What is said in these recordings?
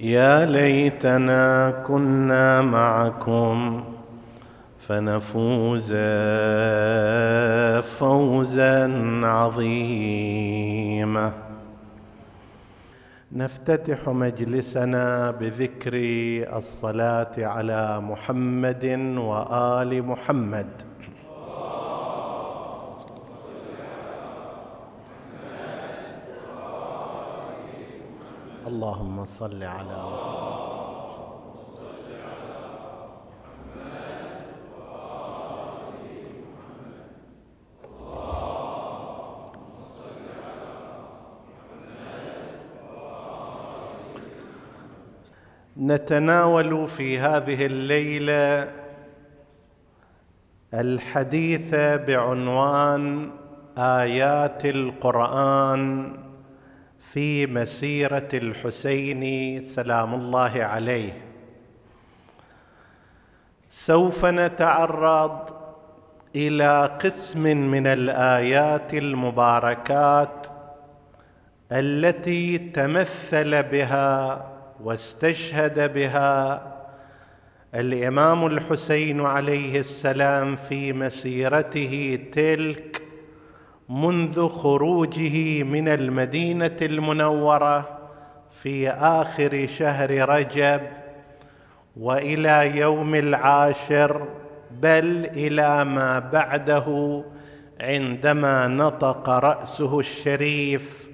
يا ليتنا كنا معكم فنفوز فوزا عظيما. نفتتح مجلسنا بذكر الصلاة على محمد وآل محمد. اللهم صل على نتناول في هذه الليلة الحديث بعنوان آيات القرآن. في مسيرة الحسين سلام الله عليه. سوف نتعرض إلى قسم من الآيات المباركات التي تمثل بها واستشهد بها الإمام الحسين عليه السلام في مسيرته تلك منذ خروجه من المدينة المنورة في آخر شهر رجب وإلى يوم العاشر بل إلى ما بعده عندما نطق رأسه الشريف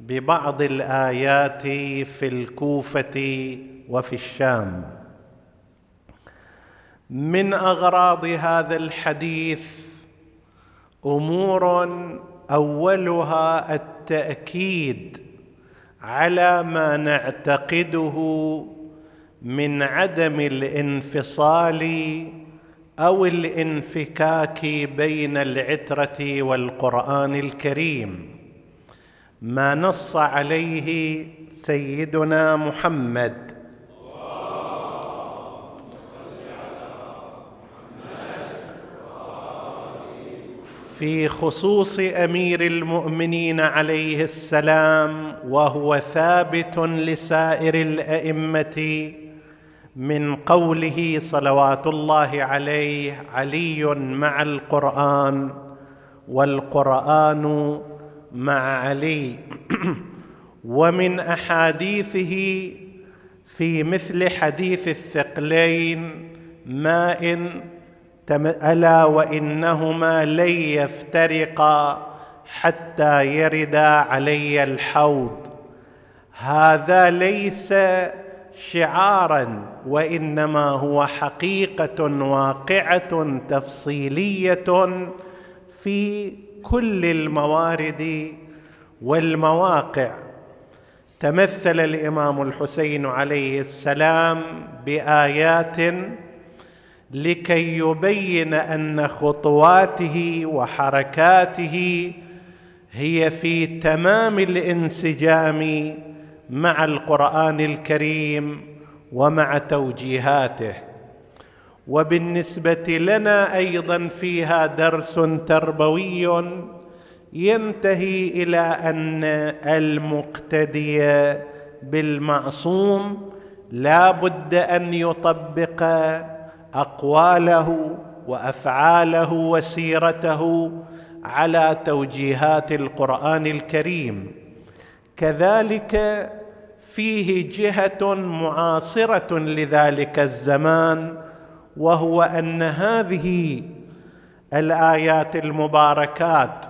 ببعض الآيات في الكوفة وفي الشام. من أغراض هذا الحديث امور أولها التأكيد على ما نعتقده من عدم الانفصال أو الانفكاك بين العترة والقرآن الكريم. ما نص عليه سيدنا محمد في خصوص أمير المؤمنين عليه السلام وهو ثابت لسائر الأئمة من قوله صلوات الله عليه علي مع القرآن والقرآن مع علي. ومن أحاديثه في مثل حديث الثقلين ماء ألا وإنهما لن يفترقا حتى يردا علي الحوض. هذا ليس شعارا وإنما هو حقيقة واقعة تفصيلية في كل الموارد والمواقع. تمثل الإمام الحسين عليه السلام بآيات لكي يبين أن خطواته وحركاته هي في تمام الانسجام مع القرآن الكريم ومع توجيهاته. وبالنسبة لنا أيضا فيها درس تربوي ينتهي إلى أن المقتدي بالمعصوم لا بد أن يطبق أقواله وأفعاله وسيرته على توجيهات القرآن الكريم. كذلك فيه جهة معاصرة لذلك الزمان وهو أن هذه الآيات المباركات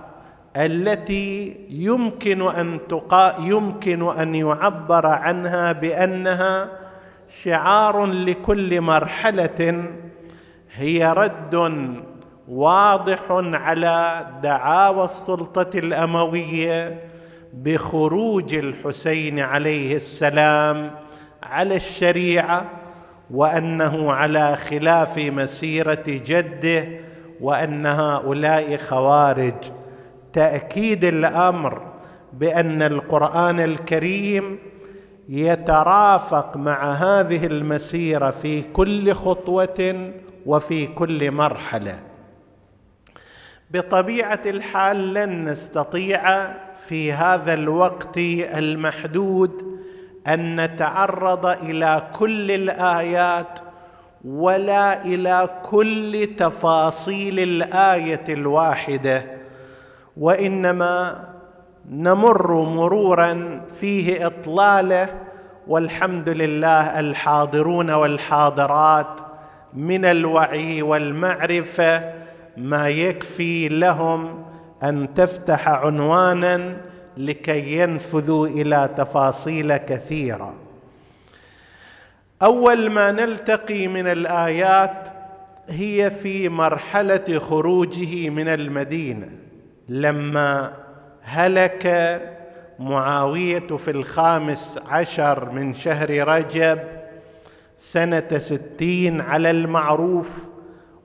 التي يمكن أن تقا يمكن أن يعبر عنها بأنها شعار لكل مرحلة هي رد واضح على دعاوى السلطة الأموية بخروج الحسين عليه السلام على الشريعة وأنه على خلاف مسيرة جده وأن هؤلاء خوارج. تأكيد الأمر بأن القرآن الكريم يترافق مع هذه المسيرة في كل خطوة وفي كل مرحلة. بطبيعة الحال لن نستطيع في هذا الوقت المحدود أن نتعرض إلى كل الآيات ولا إلى كل تفاصيل الآية الواحدة وإنما نمر مرورا فيه إطلاله والحمد لله الحاضرون والحاضرات من الوعي والمعرفة ما يكفي لهم أن تفتح عنوانا لكي ينفذوا إلى تفاصيل كثيرة. أول ما نلتقي من الآيات هي في مرحلة خروجه من المدينة لما هلك معاوية في الخامس عشر من شهر رجب سنة ستين على المعروف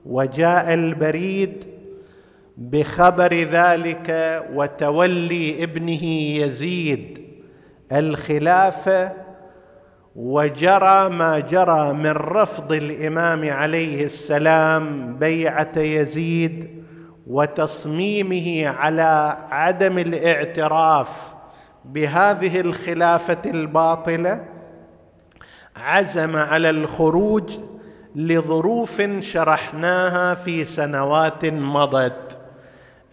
وجاء البريد بخبر ذلك وتولي ابنه يزيد الخلافه وجرى ما جرى من رفض الإمام عليه السلام بيعة يزيد وتصميمه على عدم الاعتراف بهذه الخلافة الباطلة عزم على الخروج لظروف شرحناها في سنوات مضت.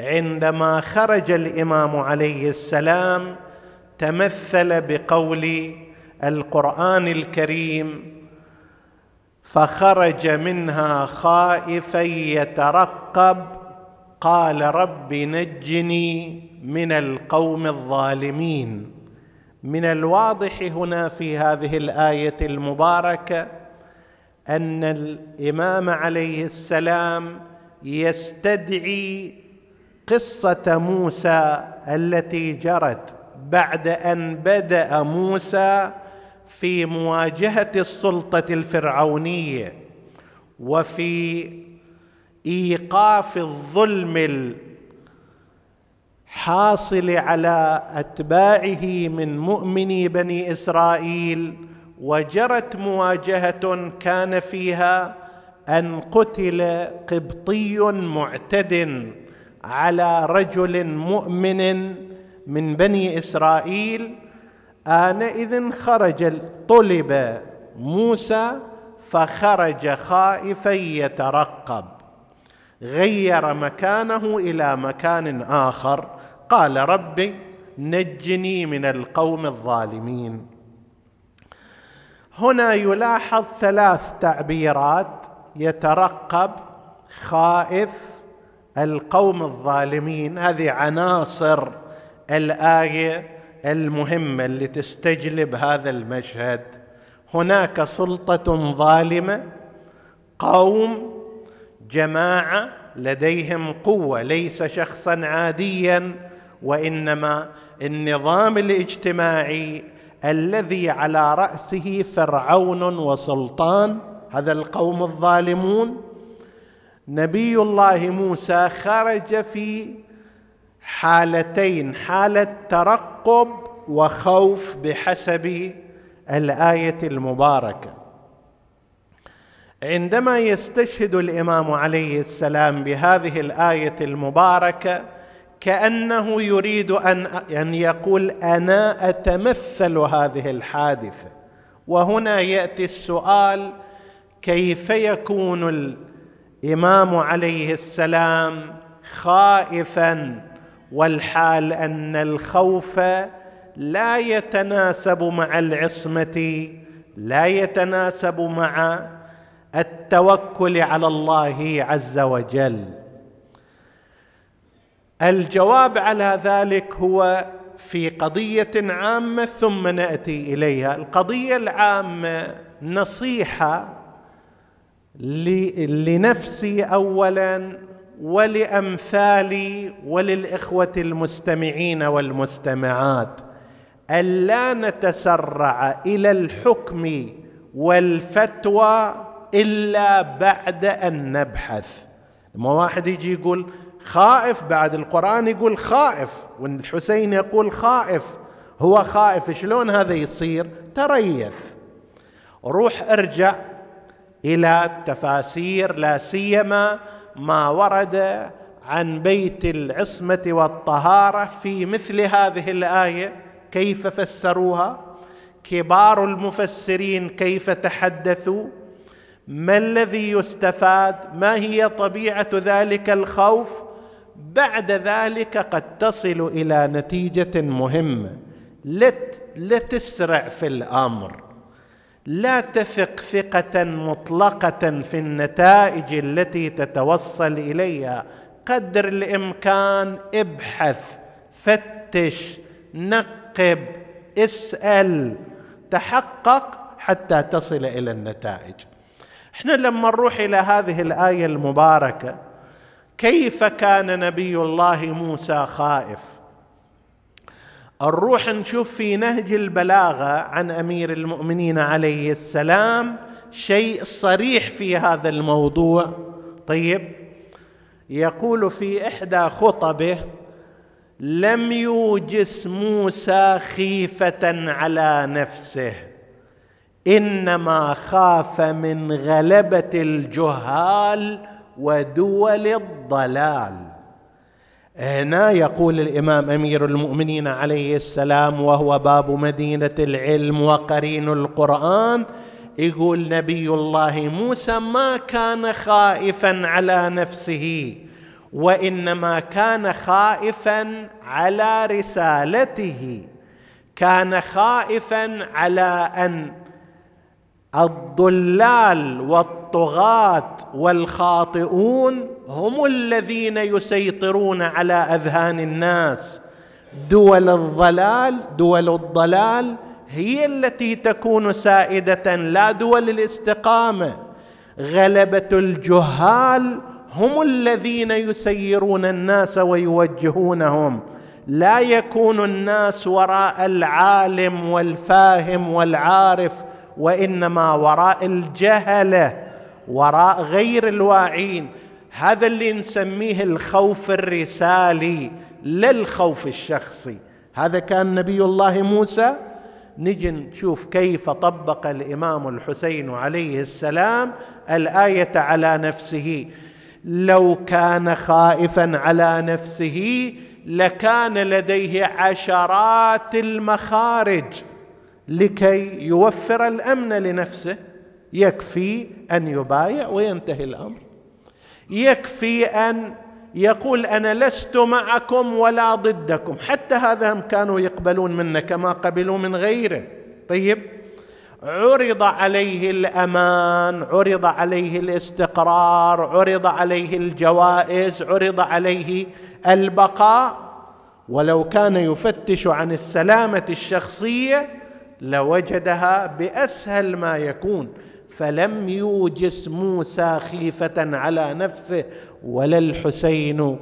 عندما خرج الإمام عليه السلام تمثل بقول القرآن الكريم فخرج منها خائفا يترقب قال رب نجني من القوم الظالمين. من الواضح هنا في هذه الآية المباركة أن الإمام عليه السلام يستدعي قصة موسى التي جرت بعد أن بدأ موسى في مواجهة السلطة الفرعونية. وفي إيقاف الظلم الحاصل على أتباعه من مؤمني بني إسرائيل وجرت مواجهة كان فيها أن قتل قبطي معتد على رجل مؤمن من بني إسرائيل. آنئذ خرج طلب موسى فخرج خائفا يترقب. غير مكانه إلى مكان آخر. قال ربي نجني من القوم الظالمين. هنا يلاحظ ثلاث تعبيرات يترقب خائف القوم الظالمين. هذه عناصر الآية المهمة اللي تستجلب هذا المشهد. هناك سلطة ظالمة قوم جماعة لديهم قوة ليس شخصا عاديا وإنما النظام الاجتماعي الذي على رأسه فرعون وسلطان هذا القوم الظالمون. نبي الله موسى خرج في حالتين حاله ترقب وخوف بحسب الآية المباركة. عندما يستشهد الإمام عليه السلام بهذه الآية المباركة كأنه يريد ان أن يقول أنا أتمثل هذه الحادثة. وهنا يأتي السؤال كيف يكون الإمام عليه السلام خائفا؟ والحال أن الخوف لا يتناسب مع العصمة لا يتناسب مع التوكل على الله عز وجل. الجواب على ذلك هو في قضية عامة ثم نأتي إليها. القضية العامة نصيحة لنفسي اولا ولأمثالي وللإخوة المستمعين والمستمعات الا نتسرع إلى الحكم والفتوى إلا بعد أن نبحث. لما واحد يجي يقول خائف بعد القرآن يقول خائف والحسين يقول خائف. هو خائف شلون هذا يصير؟ تريث. روح ارجع إلى التفاسير لا سيما ما ورد عن بيت العصمة والطهارة في مثل هذه الآية. كيف فسروها؟ كبار المفسرين كيف تحدثوا؟ ما الذي يستفاد؟ ما هي طبيعة ذلك الخوف؟ بعد ذلك قد تصل إلى نتيجة مهمة. لا تسرع في الأمر. لا تثق ثقة مطلقة في النتائج التي تتوصل إليها. قدر الإمكان ابحث فتش نقب اسأل تحقق حتى تصل إلى النتائج. إحنا لما نروح إلى هذه الآية المباركة؟ كيف كان نبي الله موسى خائف؟ نروح نشوف في نهج البلاغة عن أمير المؤمنين عليه السلام شيء صريح في هذا الموضوع. طيب يقول في إحدى خطبه لم يوجس موسى خيفة على نفسه. إنما خاف من غلبة الجهال ودول الضلال. هنا يقول الإمام أمير المؤمنين عليه السلام وهو باب مدينة العلم وقرين القرآن يقول نبي الله موسى ما كان خائفا على نفسه وإنما كان خائفا على رسالته. كان خائفا على أن الضلال والطغاة والخاطئون هم الذين يسيطرون على أذهان الناس. دول الضلال دول الضلال هي التي تكون سائدة لا دول الاستقامة. غلبة الجهال هم الذين يسيرون الناس ويوجهونهم. لا يكون الناس وراء العالم والفاهم والعارف وإنما وراء الجهله وراء غير الواعين. هذا اللي نسميه الخوف الرسالي لا الخوف الشخصي. هذا كان نبي الله موسى. نجي نشوف كيف طبق الإمام الحسين عليه السلام الآية على نفسه. لو كان خائفا على نفسه لكان لديه عشرات المخارج. لكي يوفر الأمن لنفسه يكفي أن يبايع وينتهي الأمر. يكفي أن يقول أنا لست معكم ولا ضدكم حتى هذا هم كانوا يقبلون منه كما قبلوا من غيره. طيب عرض عليه الأمان عرض عليه الاستقرار عرض عليه الجوائز عرض عليه البقاء. ولو كان يفتش عن السلامة الشخصية لوجدها بأسهل ما يكون فلم يوجس موسى خيفة على نفسه ولا الحسين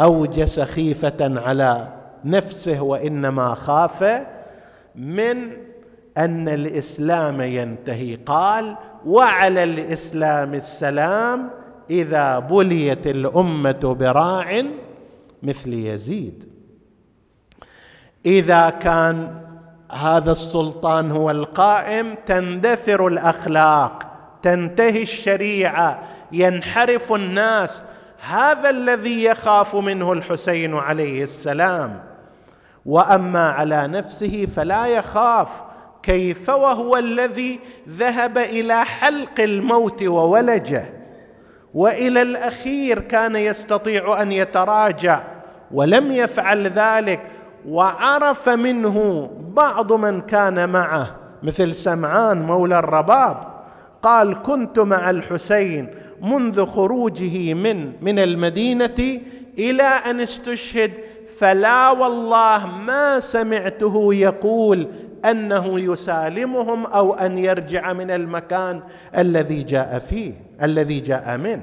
أوجس خيفة على نفسه وإنما خاف من أن الإسلام ينتهي. قال وعلى الإسلام السلام إذا بليت الأمة براع مثل يزيد. إذا كان هذا السلطان هو القائم تندثر الأخلاق تنتهي الشريعة ينحرف الناس. هذا الذي يخاف منه الحسين عليه السلام. وأما على نفسه فلا يخاف. كيف وهو الذي ذهب إلى حلق الموت وولجه؟ وإلى الأخير كان يستطيع أن يتراجع ولم يفعل ذلك. وعرف منه بعض من كان معه مثل سمعان مولى الرباب. قال كنت مع الحسين منذ خروجه من من المدينة إلى أن استشهد فلا والله ما سمعته يقول أنه يسالمهم أو أن يرجع من المكان الذي جاء فيه الذي جاء منه.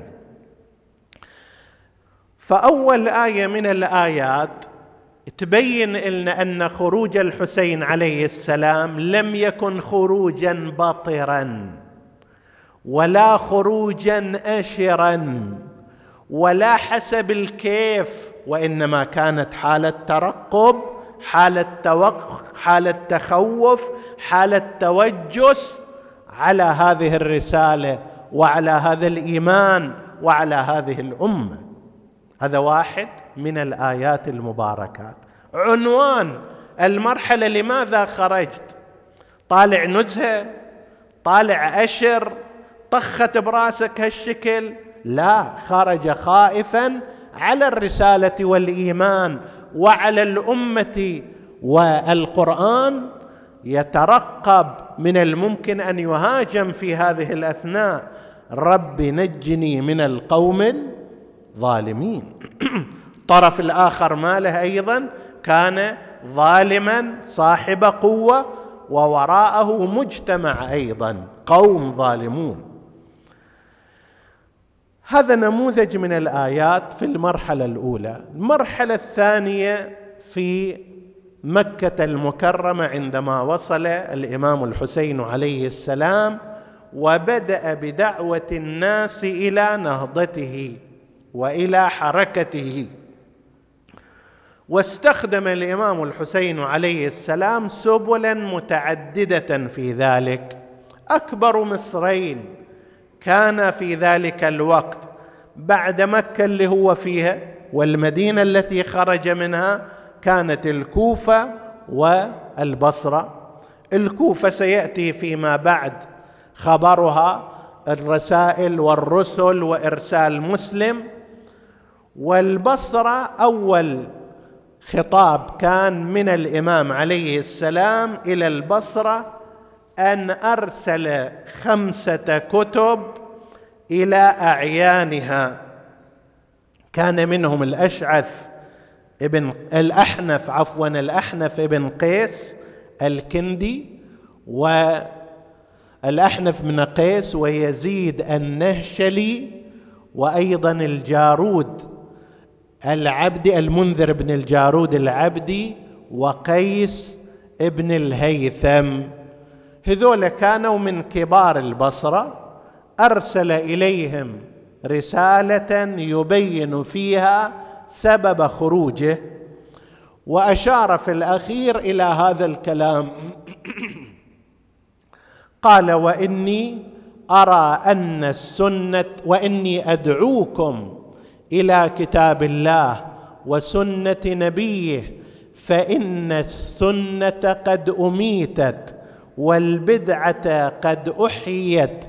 فأول آية من الآيات تبين لنا أن خروج الحسين عليه السلام لم يكن خروجا بطرا ولا خروجا اشرا ولا حسب الكيف وإنما كانت حالة ترقب حالة توق حالة تخوف حالة توجس على هذه الرسالة وعلى هذا الإيمان وعلى هذه الأمة. هذا واحد. من الآيات المباركات. عنوان المرحلة لماذا خرجت؟ طالع نزهة طالع أشر طخت براسك هالشكل. لا خرج خائفا على الرسالة والإيمان وعلى الأمة والقرآن يترقب من الممكن أن يهاجم في هذه الأثناء. رب نجني من القوم الظالمين. الطرف الآخر ماله أيضا كان ظالما صاحب قوة ووراءه مجتمع أيضا قوم ظالمون. هذا نموذج من الآيات في المرحلة الأولى. المرحلة الثانية في مكة المكرمة عندما وصل الإمام الحسين عليه السلام وبدأ بدعوة الناس إلى نهضته وإلى حركته. واستخدم الإمام الحسين عليه السلام سبلا متعددة في ذلك. أكبر مصرين كان في ذلك الوقت بعد مكة اللي هو فيها والمدينة التي خرج منها كانت الكوفة والبصرة. الكوفة سيأتي فيما بعد خبرها الرسائل والرسل وإرسال مسلم. والبصرة أول خطاب كان من الإمام عليه السلام إلى البصرة أن أرسل خمسة كتب إلى أعيانها. كان منهم الأشعث ابن الأحنف عفوا الأحنف ابن قيس الكندي والاحنف بن قيس ويزيد النهشلي وأيضا الجارود العبدي المنذر بن الجارود العبدي وقيس ابن الهيثم. هذول كانوا من كبار البصرة. أرسل إليهم رسالة يبين فيها سبب خروجه. وأشار في الأخير إلى هذا الكلام. قال وإني أرى أن السنة وإني أدعوكم إلى كتاب الله وسنة نبيه فإن السنة قد أميتت والبدعة قد أحيت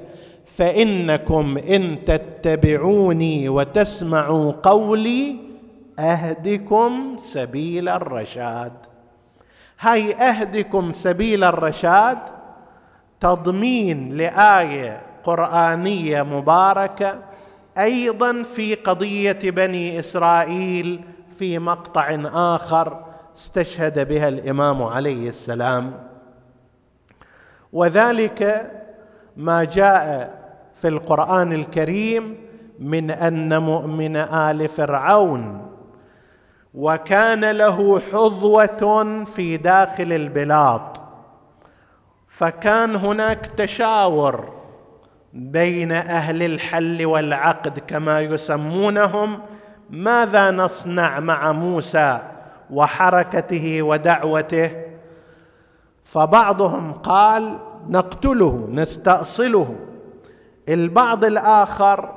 فإنكم إن تتبعوني وتسمعوا قولي أهدكم سبيل الرشاد. هاي أهدكم سبيل الرشاد تضمين لآية قرآنية مباركة أيضا في قضية بني إسرائيل في مقطع آخر استشهد بها الإمام عليه السلام. وذلك ما جاء في القرآن الكريم من أن مؤمن آل فرعون وكان له حظوة في داخل البلاط فكان هناك تشاور بين أهل الحل والعقد كما يسمونهم ماذا نصنع مع موسى وحركته ودعوته؟ فبعضهم قال نقتله نستأصله. البعض الآخر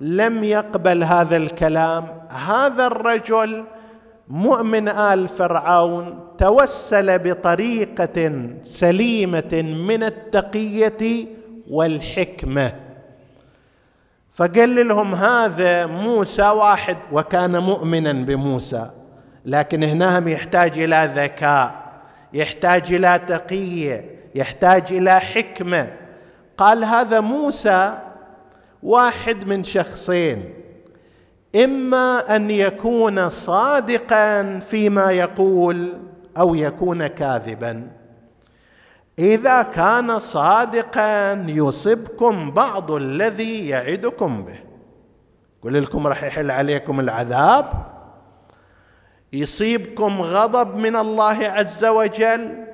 لم يقبل هذا الكلام. هذا الرجل مؤمن آل فرعون توسل بطريقة سليمة من التقية والحكمة. فقال لهم هذا موسى واحد وكان مؤمنا بموسى لكن هنا هم يحتاج إلى ذكاء يحتاج إلى تقية يحتاج إلى حكمة. قال هذا موسى واحد من شخصين إما أن يكون صادقا فيما يقول أو يكون كاذبا. إذا كان صادقا يصبكم بعض الذي يعدكم به. يقول لكم راح يحل عليكم العذاب؟ يصيبكم غضب من الله عز وجل؟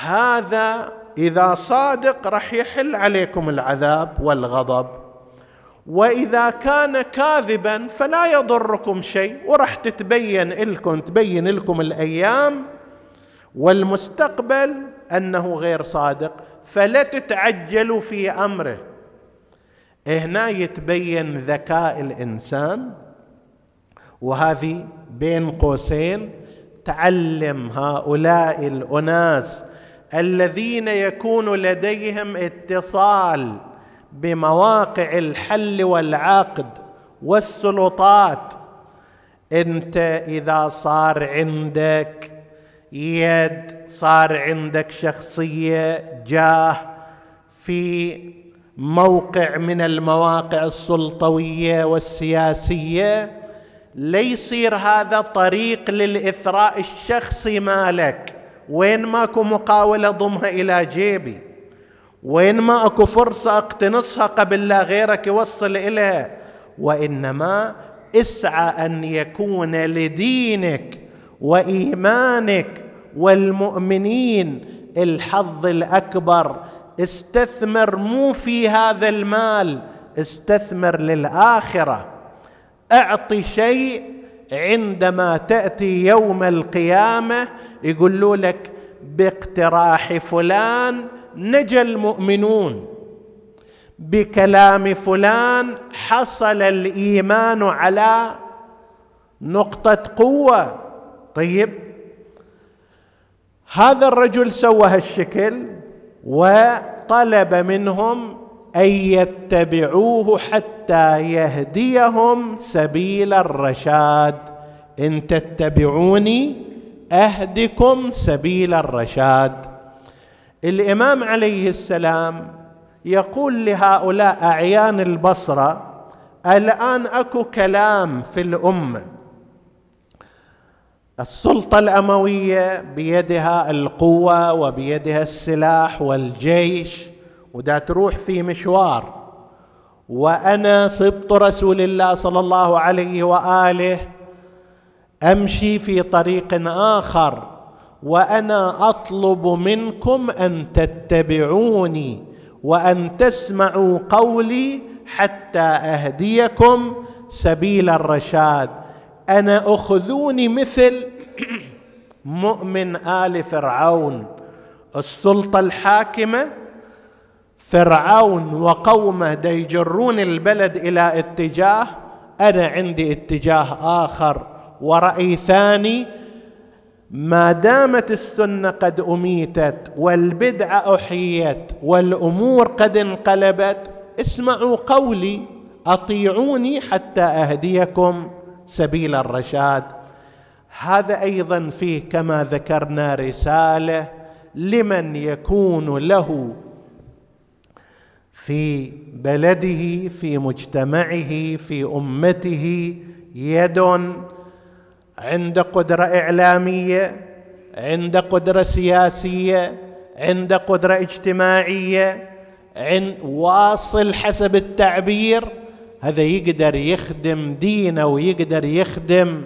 هذا إذا صادق راح يحل عليكم العذاب والغضب. وإذا كان كاذبا فلا يضركم شيء وراح تتبين لكم تبين لكم الأيام والمستقبل أنه غير صادق فلا تتعجلوا في أمره. هنا يتبين ذكاء الإنسان وهذه بين قوسين تعلم هؤلاء الأناس الذين يكون لديهم اتصال بمواقع الحل والعقد والسلطات. أنت إذا صار عندك يد صار عندك شخصية جاه في موقع من المواقع السلطوية والسياسية ليصير هذا طريق للإثراء الشخصي مالك. وين ماكو مقاولة ضمها إلى جيبي. وين ما أكو فرصة أقتنصها قبل لا غيرك يوصل إليها. وإنما اسعى أن يكون لدينك وإيمانك والمؤمنين الحظ الأكبر استثمر مو في هذا المال استثمر للآخرة. أعطي شيء عندما تأتي يوم القيامة يقولوا لك باقتراح فلان نجا المؤمنون. بكلام فلان حصل الإيمان على نقطة قوة. طيب هذا الرجل سوى هالشكل وطلب منهم أن يتبعوه حتى يهديهم سبيل الرشاد. إن تتبعوني أهدكم سبيل الرشاد. الإمام عليه السلام يقول لهؤلاء أعيان البصرة الآن أكو كلام في الأمة. السلطة الأموية بيدها القوة وبيدها السلاح والجيش ودا تروح في مشوار. وأنا سبط رسول الله صلى الله عليه وآله أمشي في طريق آخر وأنا أطلب منكم أن تتبعوني وأن تسمعوا قولي حتى أهديكم سبيل الرشاد. أنا أخذوني مثل مؤمن آل فرعون. السلطة الحاكمة فرعون وقومه يجرون البلد إلى اتجاه أنا عندي اتجاه آخر ورأي ثاني. ما دامت السنة قد أميتت والبدعة احيت والأمور قد انقلبت اسمعوا قولي أطيعوني حتى أهديكم. سبيل الرشاد. هذا أيضا فيه كما ذكرنا رسالة لمن يكون له في بلده في مجتمعه في أمته يد عند قدرة إعلامية عند قدرة سياسية عند قدرة اجتماعية عند واصل حسب التعبير. هذا يقدر يخدم دينه ويقدر يخدم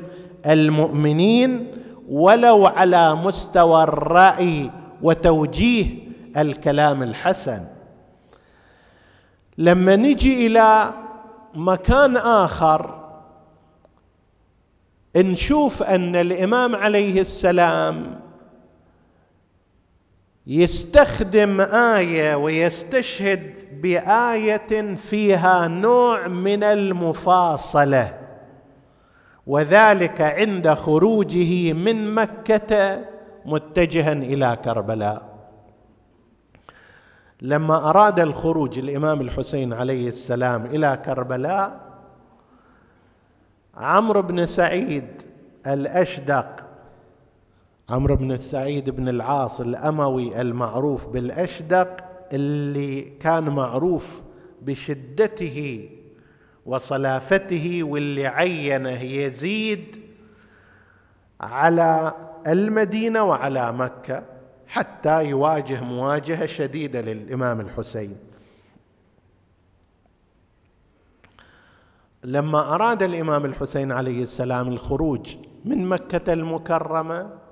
المؤمنين ولو على مستوى الرأي وتوجيه الكلام الحسن. لما نجي إلى مكان آخر نشوف أن الإمام عليه السلام يستخدم آية ويستشهد بآية فيها نوع من المفاصلة وذلك عند خروجه من مكة متجها إلى كربلاء. لما أراد الخروج الإمام الحسين عليه السلام إلى كربلاء عمرو بن سعيد الأشدق عمرو بن السعيد بن العاص الأموي المعروف بالأشدق اللي كان معروف بشدته وصلافته واللي عينه يزيد على المدينة وعلى مكة حتى يواجه مواجهة شديدة للإمام الحسين. لما أراد الإمام الحسين عليه السلام الخروج من مكة المكرمة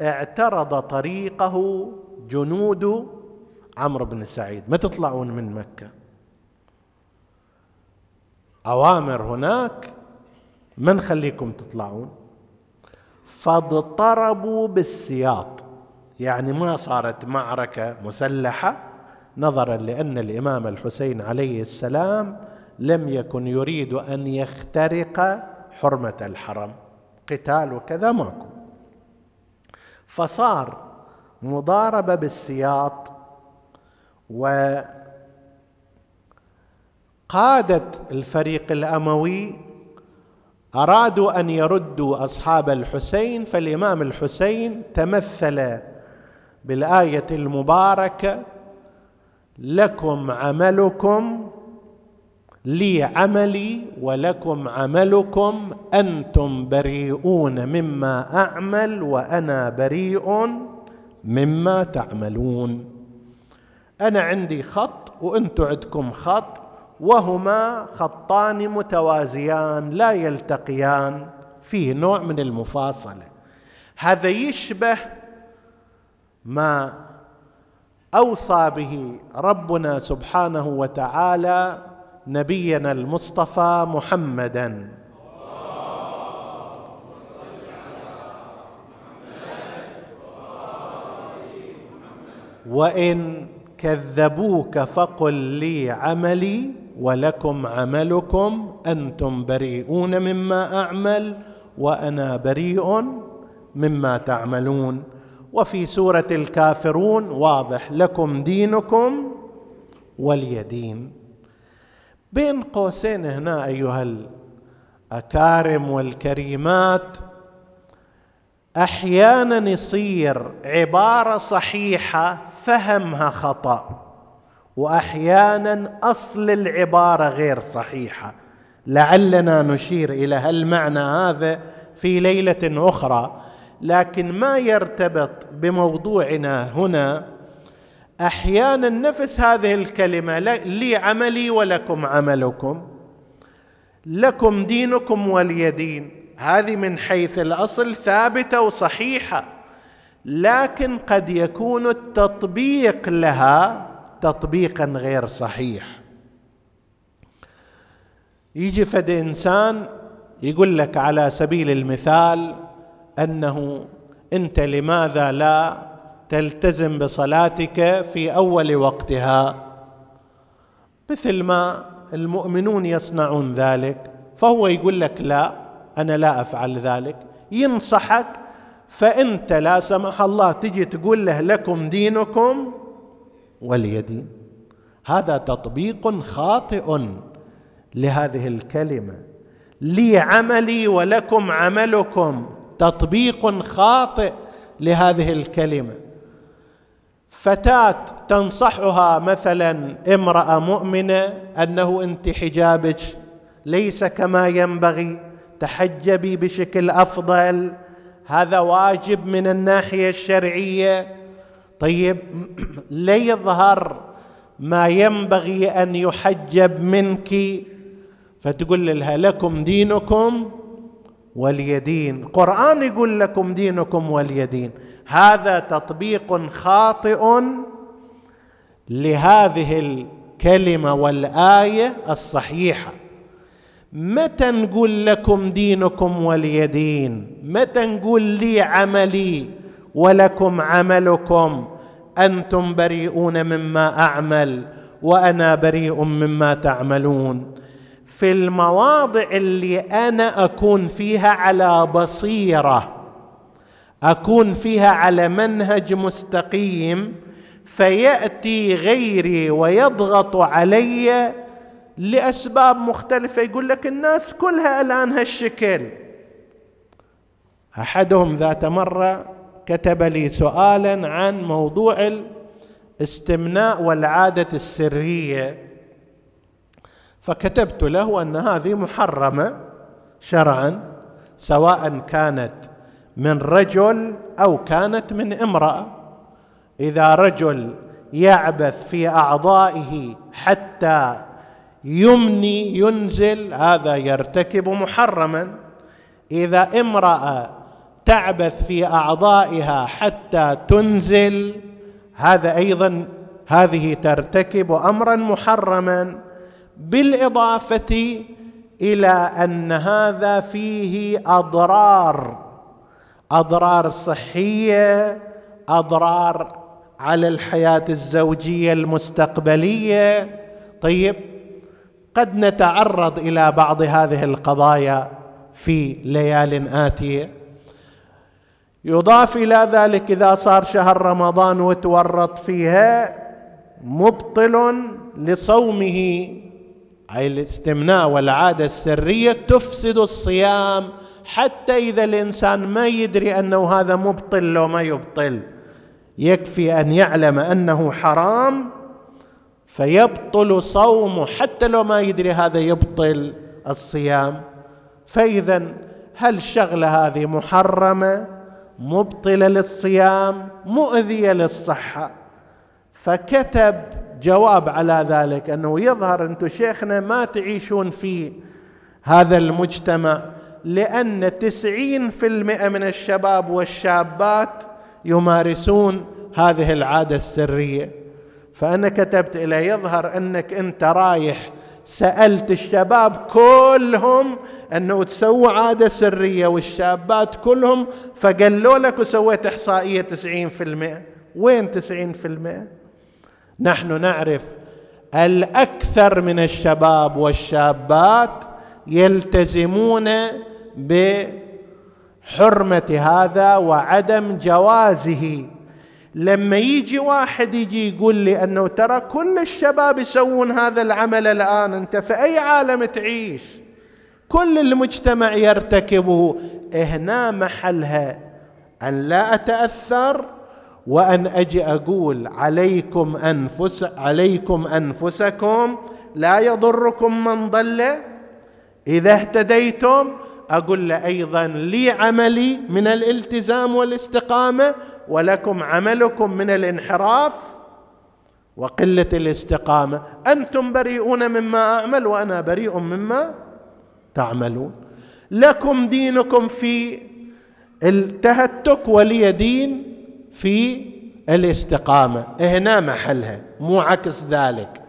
اعترض طريقه جنود عمرو بن سعيد. ما تطلعون من مكة. أوامر هناك ما نخليكم تطلعون؟ فاضطربوا بالسياط. يعني ما صارت معركة مسلحة نظرا لأن الإمام الحسين عليه السلام لم يكن يريد أن يخترق حرمة الحرم. قتال وكذا ماكو. فصار مضاربة بالسياط وقادة الفريق الأموي أرادوا أن يردوا أصحاب الحسين فالإمام الحسين تمثل بالآية المباركة لكم عملكم لي عملي ولكم عملكم أنتم بريئون مما أعمل وأنا بريء مما تعملون. أنا عندي خط وأنتم عندكم خط وهما خطان متوازيان لا يلتقيان فيه نوع من المفاصلة. هذا يشبه ما أوصى به ربنا سبحانه وتعالى نبينا المصطفى محمدا. وإن كذبوك فقل لي عملي ولكم عملكم أنتم بريئون مما أعمل وأنا بريء مما تعملون. وفي سورة الكافرون واضح لكم دينكم ولي دين بين قوسين هنا أيها الأكارم والكريمات. أحيانا يصير عبارة صحيحة فهمها خطأ واحيانا أصل العبارة غير صحيحة. لعلنا نشير إلى هالمعنى هذا في ليلة أخرى. لكن ما يرتبط بموضوعنا هنا أحيانا نفس هذه الكلمة لي عملي ولكم عملكم. لكم دينكم ولي دين. هذه من حيث الأصل ثابتة وصحيحة. لكن قد يكون التطبيق لها تطبيقا غير صحيح. يجي فد إنسان يقول لك على سبيل المثال أنه أنت لماذا لا تلتزم بصلاتك في أول وقتها. مثل ما المؤمنون يصنعون ذلك فهو يقول لك لا أنا لا أفعل ذلك. ينصحك فأنت لا سمح الله تجي تقول له لكم دينكم ولي دين. هذا تطبيق خاطئ لهذه الكلمة. لي عملي ولكم عملكم. تطبيق خاطئ لهذه الكلمة. فتاة تنصحها مثلا امرأة مؤمنة أنه انت حجابك ليس كما ينبغي تحجبي بشكل أفضل هذا واجب من الناحية الشرعية. طيب ليظهر ما ينبغي أن يحجب منك فتقول لها لكم دينكم ولي دين. قرآن يقول لكم دينكم ولي دين. هذا تطبيق خاطئ لهذه الكلمة والآية الصحيحة. متى نقول لكم دينكم ولي دين؟ متى نقول لي عملي ولكم عملكم؟ أنتم بريئون مما أعمل وأنا بريء مما تعملون. في المواضع اللي أنا أكون فيها على بصيرة أكون فيها على منهج مستقيم فيأتي غيري ويضغط علي لأسباب مختلفة. يقول لك الناس كلها الآن هالشكل. أحدهم ذات مرة كتب لي سؤالا عن موضوع الاستمناء والعادة السرية. فكتبت له أن هذه محرمة شرعا سواء كانت من رجل أو كانت من امرأة. إذا رجل يعبث في أعضائه حتى يمني ينزل هذا يرتكب محرما. إذا امرأة تعبث في أعضائها حتى تنزل هذا أيضا هذه ترتكب أمرا محرما. بالإضافة إلى أن هذا فيه أضرار أضرار صحية أضرار على الحياة الزوجية المستقبلية. طيب قد نتعرض إلى بعض هذه القضايا في ليال آتية. يضاف إلى ذلك إذا صار شهر رمضان وتورط فيها مبطل لصومه أي الاستمناء والعادة السرية تفسد الصيام حتى إذا الإنسان ما يدري أنه هذا مبطل لو ما يبطل يكفي أن يعلم أنه حرام فيبطل صومه حتى لو ما يدري هذا يبطل الصيام. فإذا هل الشغله هذه محرمة؟ مبطلة للصيام مؤذية للصحة. فكتب جواب على ذلك أنه يظهر أنتم شيخنا ما تعيشون في هذا المجتمع. لأن تسعين في المئة من الشباب والشابات يمارسون هذه العادة السرية. فأنا كتبت إلى يظهر أنك أنت رايح سألت الشباب كلهم أنه تسووا عادة سرية والشابات كلهم فقالوا لك وسويت إحصائية تسعين في المئة. وين تسعين في المئة؟ نحن نعرف الأكثر من الشباب والشابات يلتزمون بحرمة هذا وعدم جوازه. لما يجي واحد يجي يقول لي أنه ترى كل الشباب يسوون هذا العمل الآن أنت في أي عالم تعيش؟ كل المجتمع يرتكبه. هنا محلها أن لا أتأثر وأن أجي أقول عليكم انفس عليكم أنفسكم لا يضركم من ضل. إذا اهتديتم أقول له أيضا لي عملي من الالتزام والاستقامة ولكم عملكم من الانحراف وقلة الاستقامة. أنتم بريئون مما أعمل وأنا بريء مما تعملون. لكم دينكم في التهتك ولي دين في الاستقامة. هنا محلها مو عكس ذلك.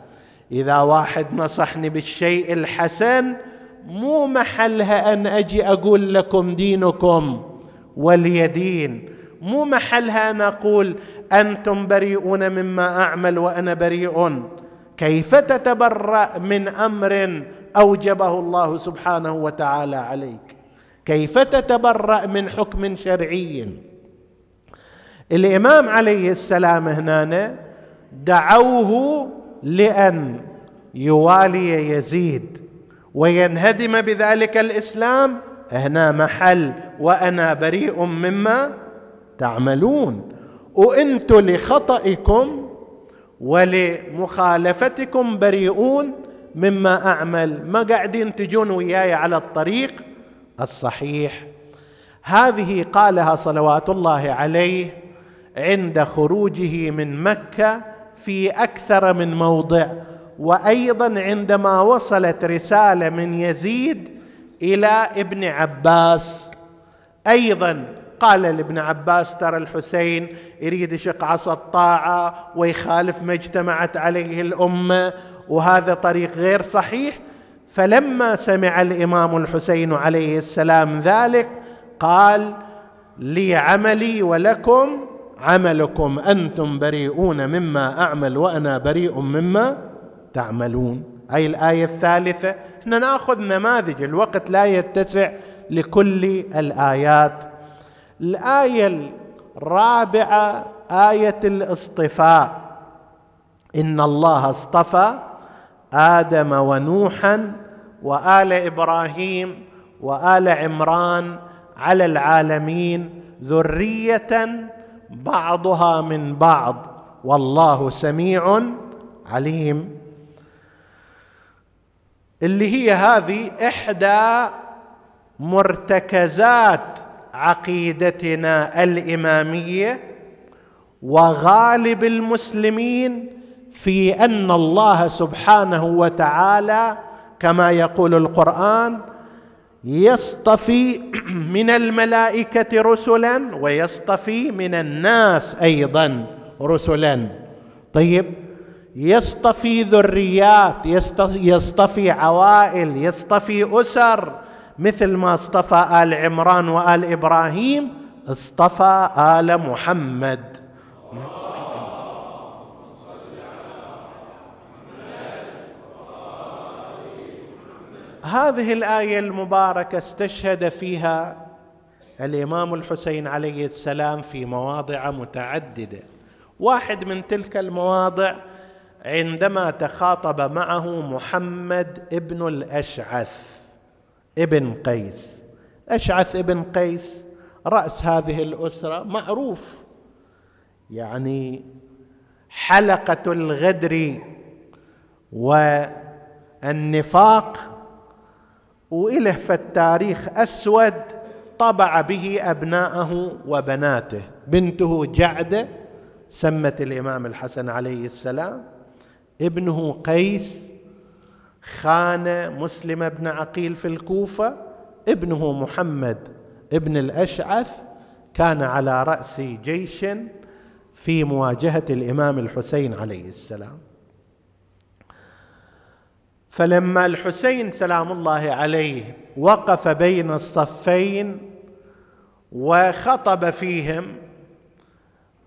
إذا واحد نصحني بالشيء الحسن مو محلها أن أجي أقول لكم دينكم ولي دين. مو محلها أن أقول أنتم بريئون مما أعمل وأنا بريء. كيف تتبرأ من أمر أوجبه الله سبحانه وتعالى عليك؟ كيف تتبرأ من حكم شرعي؟ الإمام عليه السلام هنا دعوه لأن يوالي يزيد. وينهدم بذلك الإسلام. هنا محل. وأنا بريء مما تعملون. وانت لخطئكم ولمخالفتكم بريئون مما أعمل. ما قاعدين تجون وياي على الطريق الصحيح. هذه قالها صلوات الله عليه عند خروجه من مكة في أكثر من موضع. وأيضا عندما وصلت رسالة من يزيد إلى ابن عباس. أيضا قال لابن عباس ترى الحسين يريد يشق عصا الطاعة ويخالف ما اجتمعت عليه الأمة وهذا طريق غير صحيح. فلما سمع الإمام الحسين عليه السلام ذلك قال لي عملي ولكم عملكم أنتم بريئون مما أعمل وأنا بريء مما تعملون؟ أي الآية الثالثة؟ إحنا نأخذ نماذج الوقت لا يتسع لكل الآيات. الآية الرابعة آية الاصطفاء. إن الله اصطفى آدم ونوحا وآل إبراهيم وآل عمران على العالمين ذرية بعضها من بعض. والله سميع عليم. اللي هي هذه إحدى مرتكزات عقيدتنا الإمامية وغالب المسلمين في أن الله سبحانه وتعالى كما يقول القرآن يصطفي من الملائكة رسلا ويصطفي من الناس أيضا رسلا. طيب يصطفي ذريات يصطفي عوائل يصطفي أسر. مثل ما اصطفى آل عمران وآل إبراهيم اصطفى آل محمد. هذه الآية المباركة استشهد فيها الإمام الحسين عليه السلام في مواضع متعددة. واحد من تلك المواضع عندما تخاطب معه محمد ابن الأشعث ابن قيس. أشعث ابن قيس رأس هذه الأسرة معروف. يعني حلقة الغدر والنفاق وإله في التاريخ أسود طبع به أبناءه وبناته. بنته جعدة سمت الإمام الحسن عليه السلام. ابنه قيس خان مسلم بن عقيل في الكوفة ابنه محمد ابن الأشعث كان على رأس جيش في مواجهة الإمام الحسين عليه السلام. فلما الحسين سلام الله عليه وقف بين الصفين وخطب فيهم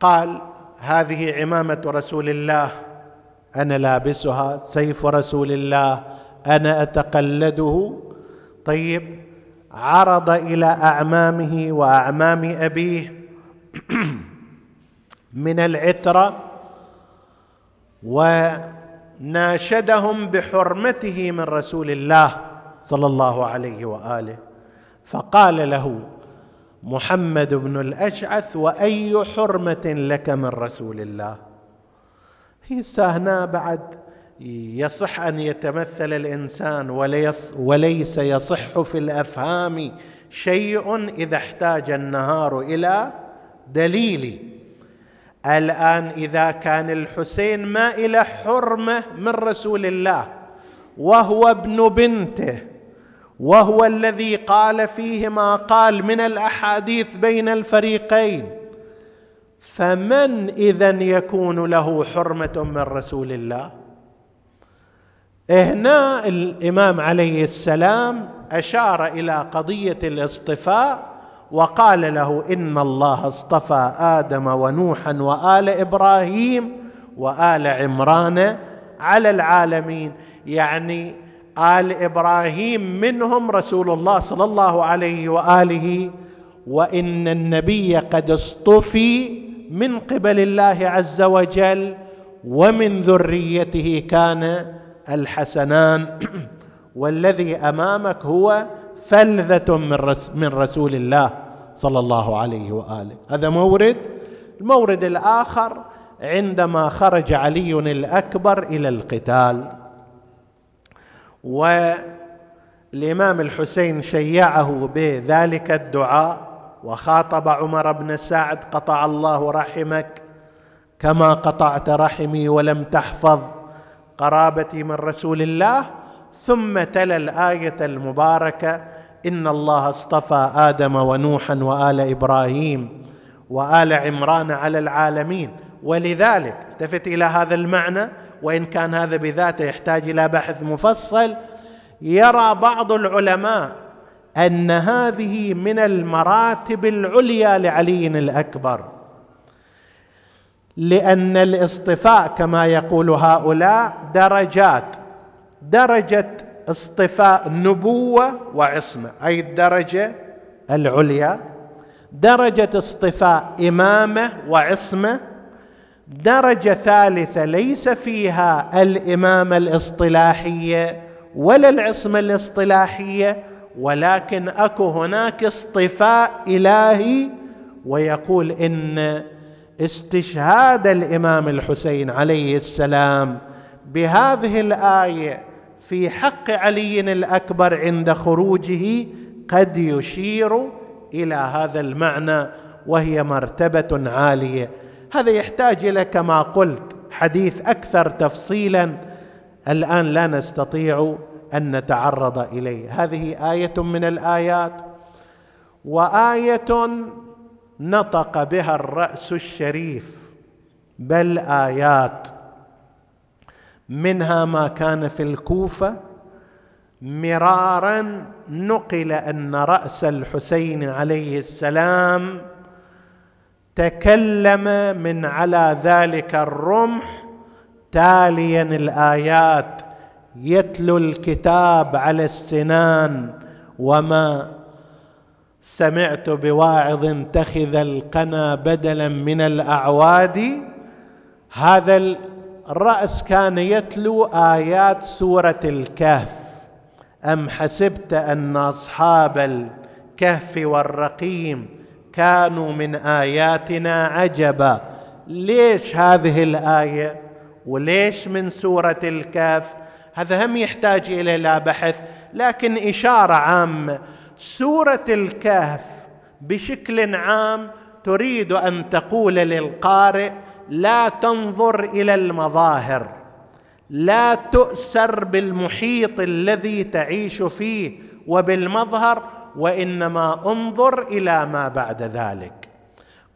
قال هذه عمامة رسول الله أنا لابسها سيف رسول الله أنا أتقلده. طيب عرض إلى أعمامه وأعمام أبيه من العترة وناشدهم بحرمته من رسول الله صلى الله عليه وآله. فقال له محمد بن الأشعث وأي حرمة لك من رسول الله؟ هي هنا بعد. يصح أن يتمثل الإنسان وليس يصح في الأفهام شيء إذا احتاج النهار إلى دليل. الآن إذا كان الحسين ما إلى حرمة من رسول الله وهو ابن بنته وهو الذي قال فيه ما قال من الأحاديث بين الفريقين فمن اذا يكون له حرمة من رسول الله؟ هنا الإمام عليه السلام أشار إلى قضية الاصطفاء وقال له إن الله اصطفى آدم ونوحا وآل إبراهيم وآل عمران على العالمين. يعني آل إبراهيم منهم رسول الله صلى الله عليه وآله وإن النبي قد اصطفي من قبل الله عز وجل ومن ذريته كان الحسنان. والذي أمامك هو فلذة من رسول الله صلى الله عليه وآله. هذا مورد. المورد الآخر عندما خرج علي الأكبر إلى القتال. والإمام الحسين شيعه بذلك الدعاء. وخاطب عمر بن سعد قطع الله رحمك كما قطعت رحمي ولم تحفظ قرابتي من رسول الله. ثم تلا الآية المباركة إن الله اصطفى آدم ونوحا وآل إبراهيم وآل عمران على العالمين. ولذلك التفت إلى هذا المعنى وإن كان هذا بذاته يحتاج إلى بحث مفصل. يرى بعض العلماء أن هذه من المراتب العليا لعلي الأكبر. لأن الاصطفاء كما يقول هؤلاء درجات درجة اصطفاء نبوة وعصمة أي الدرجة العليا درجة اصطفاء إمامة وعصمة درجة ثالثة ليس فيها الإمامة الاصطلاحية ولا العصمة الاصطلاحية ولكن اكو هناك اصطفاء الهي ويقول إن استشهاد الإمام الحسين عليه السلام بهذه الآية في حق علي الأكبر عند خروجه قد يشير إلى هذا المعنى وهي مرتبة عالية. هذا يحتاج إلى كما قلت حديث أكثر تفصيلا. الآن لا نستطيع أن نتعرض إليه. هذه آية من الآيات. وآية نطق بها الرأس الشريف. بل آيات. منها ما كان في الكوفة. مرارا نقل أن رأس الحسين عليه السلام تكلم من على ذلك الرمح. تاليا الآيات. يتلو الكتاب على السنان وما سمعت بواعظ اتخذ القنا بدلا من الأعواد. هذا الرأس كان يتلو آيات سورة الكهف. أم حسبت أن أصحاب الكهف والرقيم كانوا من آياتنا عجبا؟ ليش هذه الآية وليش من سورة الكهف؟ هذا هم يحتاج إلى لا بحث لكن إشارة عامة. سورة الكهف بشكل عام تريد أن تقول للقارئ لا تنظر إلى المظاهر لا تؤسر بالمحيط الذي تعيش فيه وبالمظهر وإنما انظر إلى ما بعد ذلك.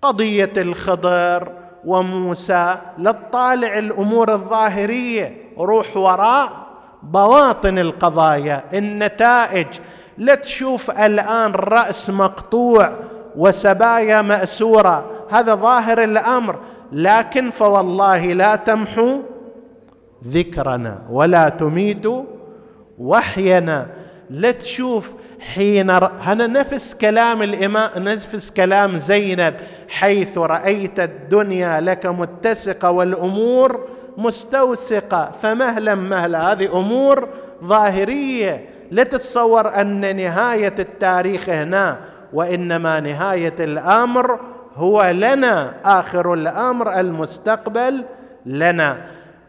قضية الخضر وموسى لا تطالع الأمور الظاهرية روح وراء بواطن القضايا. النتائج لا تشوف الآن رأس مقطوع وسبايا مأسورة. هذا ظاهر الأمر. لكن فوالله لا تمحو ذكرنا ولا تميت وحينا. لا تشوف حين هذا نفس كلام الإمام نفس كلام زينب. حيث رأيت الدنيا لك متسقة والأمور مستوسقة. فمهلا مهلا هذه أمور ظاهرية. لا تتصور أن نهاية التاريخ هنا وإنما نهاية الأمر هو لنا آخر الأمر المستقبل لنا.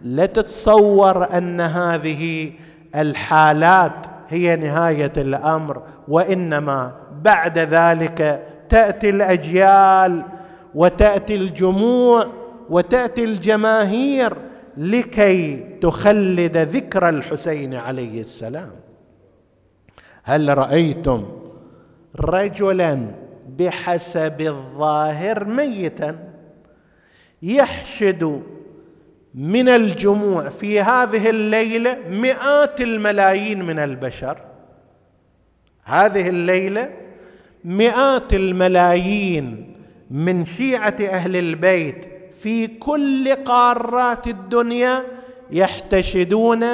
لا تتصور أن هذه الحالات هي نهاية الأمر وإنما بعد ذلك تأتي الأجيال وتأتي الجموع وتأتي الجماهير. لكي تخلد ذكر الحسين عليه السلام. هل رأيتم رجلا بحسب الظاهر ميتا يحشد من الجموع في هذه الليلة مئات الملايين من البشر؟ هذه الليلة مئات الملايين من شيعة أهل البيت في كل قارات الدنيا يحتشدون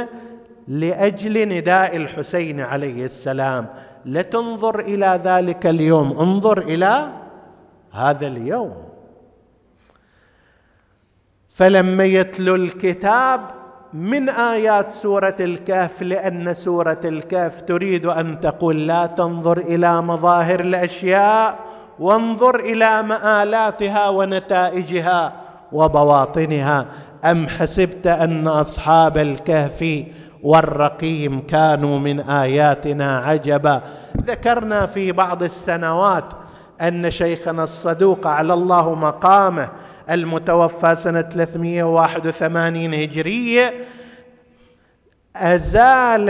لأجل نداء الحسين عليه السلام. لتنظر إلى ذلك اليوم. انظر إلى هذا اليوم. فلما يتلو الكتاب من آيات سورة الكهف لأن سورة الكهف تريد أن تقول لا تنظر إلى مظاهر الأشياء وانظر إلى مآلاتها ونتائجها. وبواطنها أم حسبت أن أصحاب الكهف والرقيم كانوا من آياتنا عجبا؟ ذكرنا في بعض السنوات أن شيخنا الصدوق على الله مقامه المتوفى سنة 381 هجرية أزال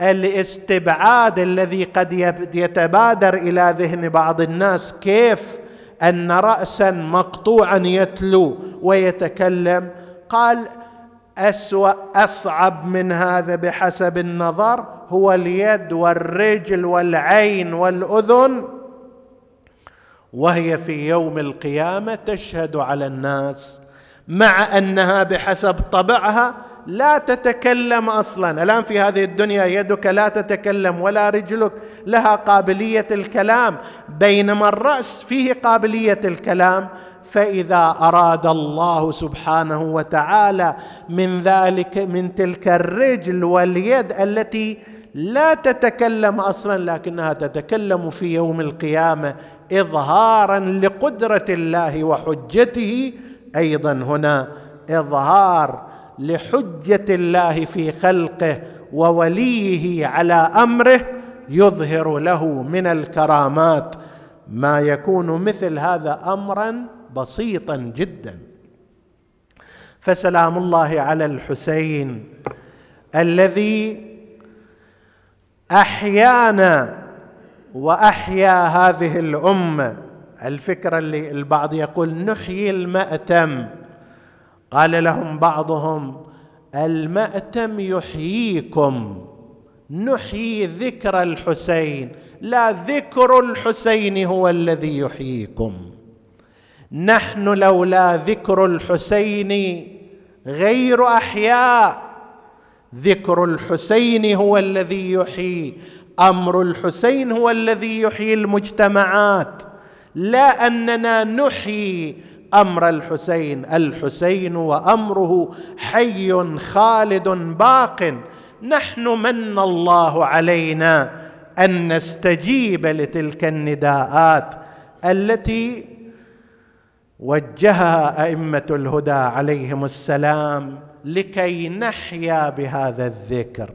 الاستبعاد الذي قد يتبادر إلى ذهن بعض الناس كيف أن رأسا مقطوعا يتلو ويتكلم. قال أسوأ أصعب من هذا بحسب النظر هو اليد والرجل والعين والأذن. وهي في يوم القيامة تشهد على الناس مع أنها بحسب طبعها لا تتكلم أصلا. الآن في هذه الدنيا يدك لا تتكلم ولا رجلك لها قابلية الكلام. بينما الرأس فيه قابلية الكلام. فإذا أراد الله سبحانه وتعالى من ذلك من تلك الرجل واليد التي لا تتكلم أصلا لكنها تتكلم في يوم القيامة اظهارا لقدرة الله وحجته. أيضا هنا إظهار لحجة الله في خلقه ووليه على أمره يظهر له من الكرامات. ما يكون مثل هذا امرا بسيطا جدا. فسلام الله على الحسين الذي أحيانا وأحيا هذه الأمة. الفكرة اللي البعض يقول نحيي المأتم. قال لهم بعضهم المأتم يحييكم نحيي ذكر الحسين لا ذكر الحسين هو الذي يحييكم. نحن لولا ذكر الحسين غير أحياء ذكر الحسين هو الذي يحيي أمر الحسين هو الذي يحيي المجتمعات. لا أننا نحيي أمر الحسين الحسين وأمره حي خالد باق. نحن من الله علينا أن نستجيب لتلك النداءات التي وجهها أئمة الهدى عليهم السلام لكي نحيا بهذا الذكر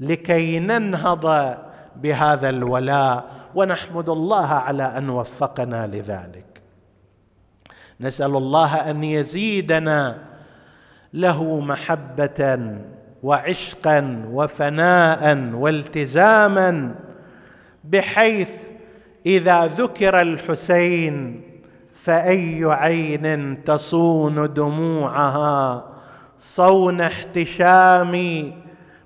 لكي ننهض بهذا الولاء. ونحمد الله على أن وفقنا لذلك. نسأل الله أن يزيدنا له محبة وعشقا وفناء والتزاما بحيث إذا ذكر الحسين فأي عين تصون دموعها؟ صون احتشام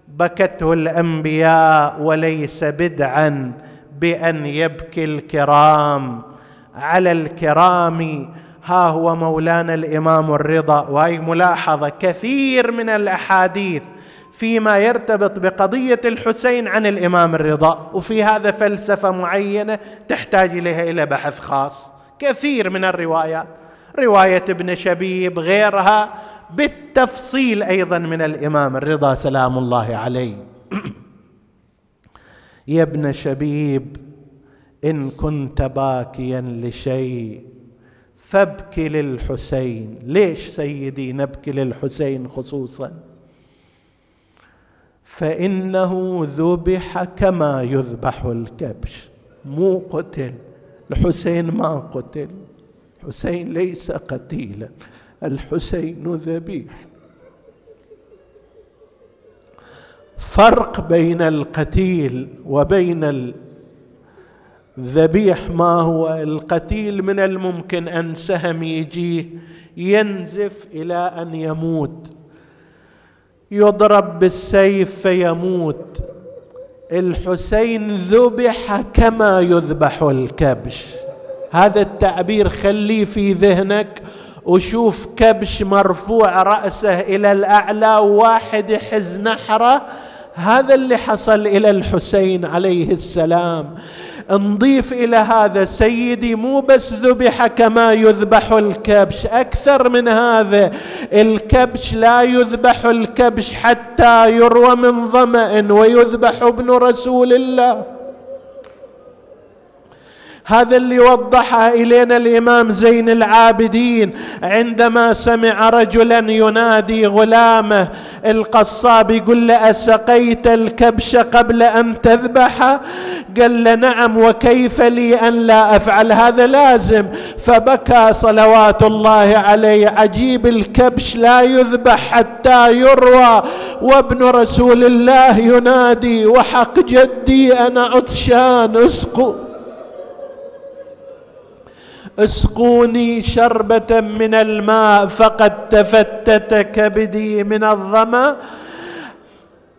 بكته الأنبياء وليس بدعا بأن يبكي الكرام. على الكرام ها هو مولانا الإمام الرضا. وهي ملاحظة كثير من الأحاديث فيما يرتبط بقضية الحسين عن الإمام الرضا. وفي هذا فلسفة معينة تحتاج إليها إلى بحث خاص. كثير من الروايات. رواية ابن شبيب غيرها بالتفصيل أيضا من الإمام الرضا سلام الله عليه. يا ابن شبيب إن كنت باكيا لشيء فابك للحسين. ليش سيدي نبكي للحسين خصوصا؟ فإنه ذبح كما يذبح الكبش. مو قتل. الحسين ما قتل. الحسين ليس قتيلا. الحسين ذبيح. فرق بين القتيل وبين الذبيح ما هو القتيل من الممكن أن سهم يجيه ينزف إلى أن يموت. يضرب بالسيف فيموت. الحسين ذبح كما يذبح الكبش. هذا التعبير خليه في ذهنك وشوف كبش مرفوع رأسه إلى الأعلى وواحد يحز نحره. هذا اللي حصل إلى الحسين عليه السلام. نضيف إلى هذا سيدي مو بس ذبح كما يذبح الكبش أكثر من هذا الكبش لا يذبح الكبش حتى يروى من ظما ويذبح ابن رسول الله. هذا اللي وضحه إلينا الإمام زين العابدين عندما سمع رجلا ينادي غلامه القصاب يقول له أسقيت الكبش قبل أن تذبحه قال له نعم وكيف لي أن لا أفعل هذا لازم؟ فبكى صلوات الله عليه. عجيب الكبش لا يذبح حتى يروى. وابن رسول الله ينادي وحق جدي أنا عطشان اسقوا اسقوني شربة من الماء فقد تفتت كبدي من الظمأ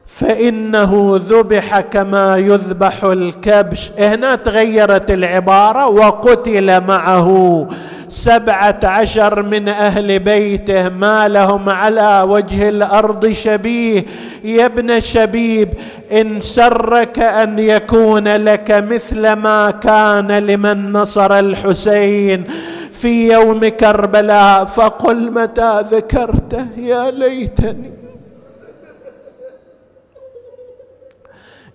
فإنه ذبح كما يذبح الكبش. هنا تغيرت العبارة وقتل معه. سبعة عشر من أهل بيته ما لهم على وجه الأرض شبيه. يا ابن شبيب إن سرك أن يكون لك مثل ما كان لمن نصر الحسين. في يوم كربلاء فقل متى ذكرته يا ليتني.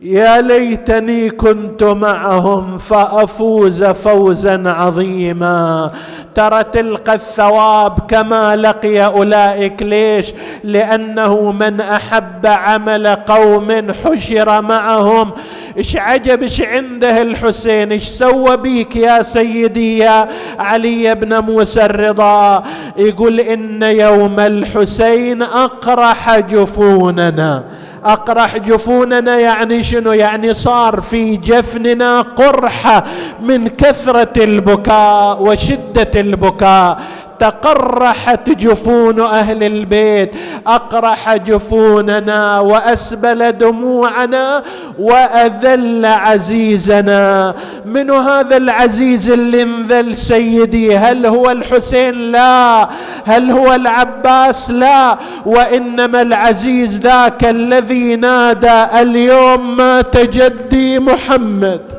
يا ليتني كنت معهم فأفوز فوزا عظيما. ترى تلقى الثواب كما لقي أولئك. ليش؟ لأنه من أحب عمل قوم حشر معهم. إيش عجب إيش عنده الحسين؟ إيش سوى بيك يا سيدي يا علي بن موسى الرضا؟ يقول إن يوم الحسين أقرح جفوننا. أقرح جفوننا يعني شنو؟ يعني صار في جفننا قرحة من كثرة البكاء وشدة البكاء. تقرحت جفون أهل البيت أقرح جفوننا وأسبل دموعنا وأذل عزيزنا. من هذا العزيز اللي انذل سيدي؟ هل هو الحسين؟ لا. هل هو العباس؟ لا. وإنما العزيز ذاك الذي نادى اليوم مات جدي محمد.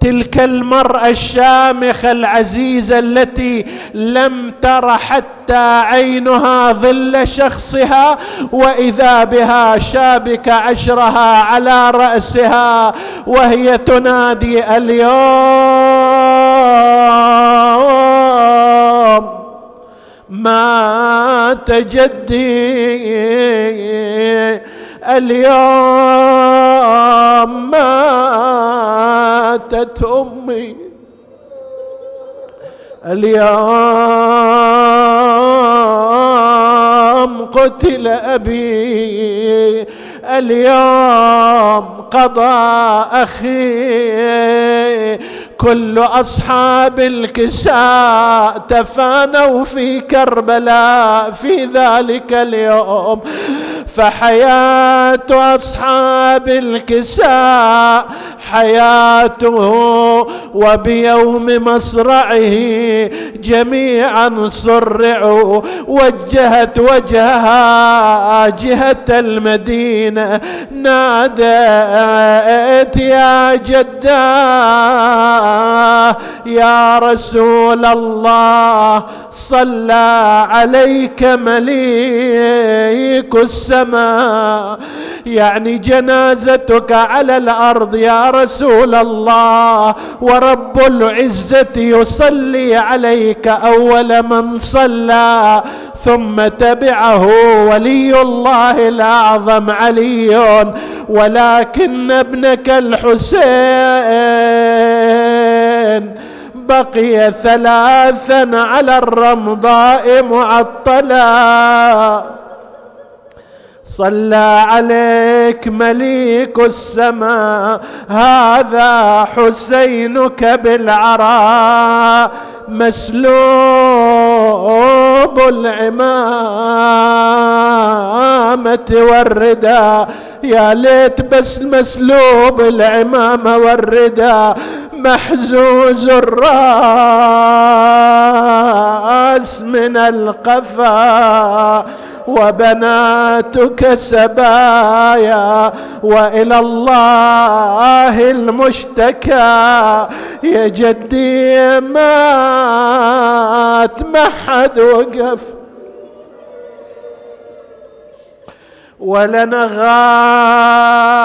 تلك المرأة الشامخة العزيزة التي لم تر حتى عينها ظل شخصها وإذا بها شابك عشرها على رأسها وهي تنادي اليوم مات جدي اليوم ماتت أمي. اليوم قتل أبي. اليوم قضى أخي. كل أصحاب الكساء تفانوا في كربلاء في ذلك اليوم. فحياة أصحاب الكساء حياته وبيوم مصرعه جميعا صرعوا وجهت وجهها جهة المدينة. نادت يا يا رسول الله صلى عليك مليك السماء. يعني جنازتك على الأرض يا رسول الله ورب العزة يصلي عليك أول من صلى. ثم تبعه ولي الله الأعظم علي ولكن ابنك الحسين. بقي ثلاثا على الرمضاء معطلا. صلى عليك مليك السماء هذا حسينك بالعراء مسلوب العمامة والرداء يا ليت بس مسلوب العمامة والرداء محزوز الراس من القفا وبناتك سبايا وإلى الله المشتكى. يا جدي مات ما حد وقف. ولنا غار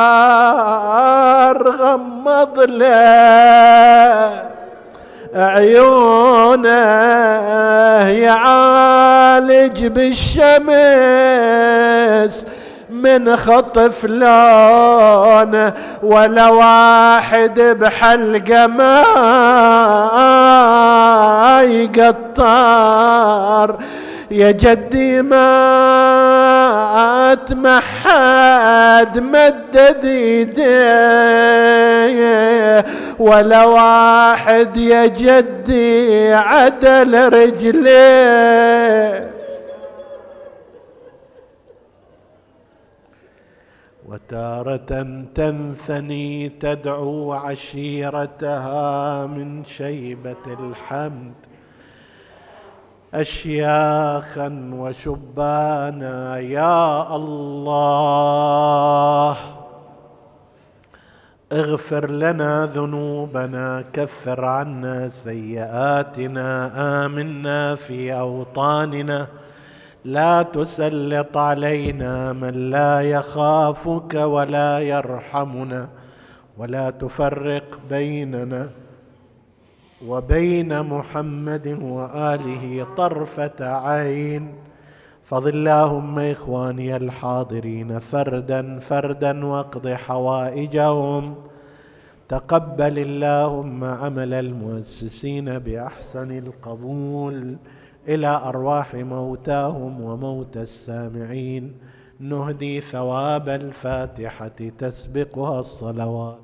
غمض له عيونه يعالج بالشمس من خطف لونه ولا واحد بحلقة ما يقطر. يا جدي ما حد مدد يديه ولا واحد يا جدي عدل رجليه وتارة تنثني تدعو عشيرتها من شيبة الحمد. أشياخا وشبانا يا الله. اغفر لنا ذنوبنا كفر عنا سيئاتنا آمنا في أوطاننا. لا تسلط علينا من لا يخافك ولا يرحمنا ولا تفرق بيننا. وبين محمد وآله طرفة عين. فض اللهم إخواني الحاضرين فردا فردا واقض حوائجهم. تقبل اللهم عمل المؤسسين بأحسن القبول. إلى أرواح موتاهم وموتى السامعين. نهدي ثواب الفاتحة تسبقها الصلوات.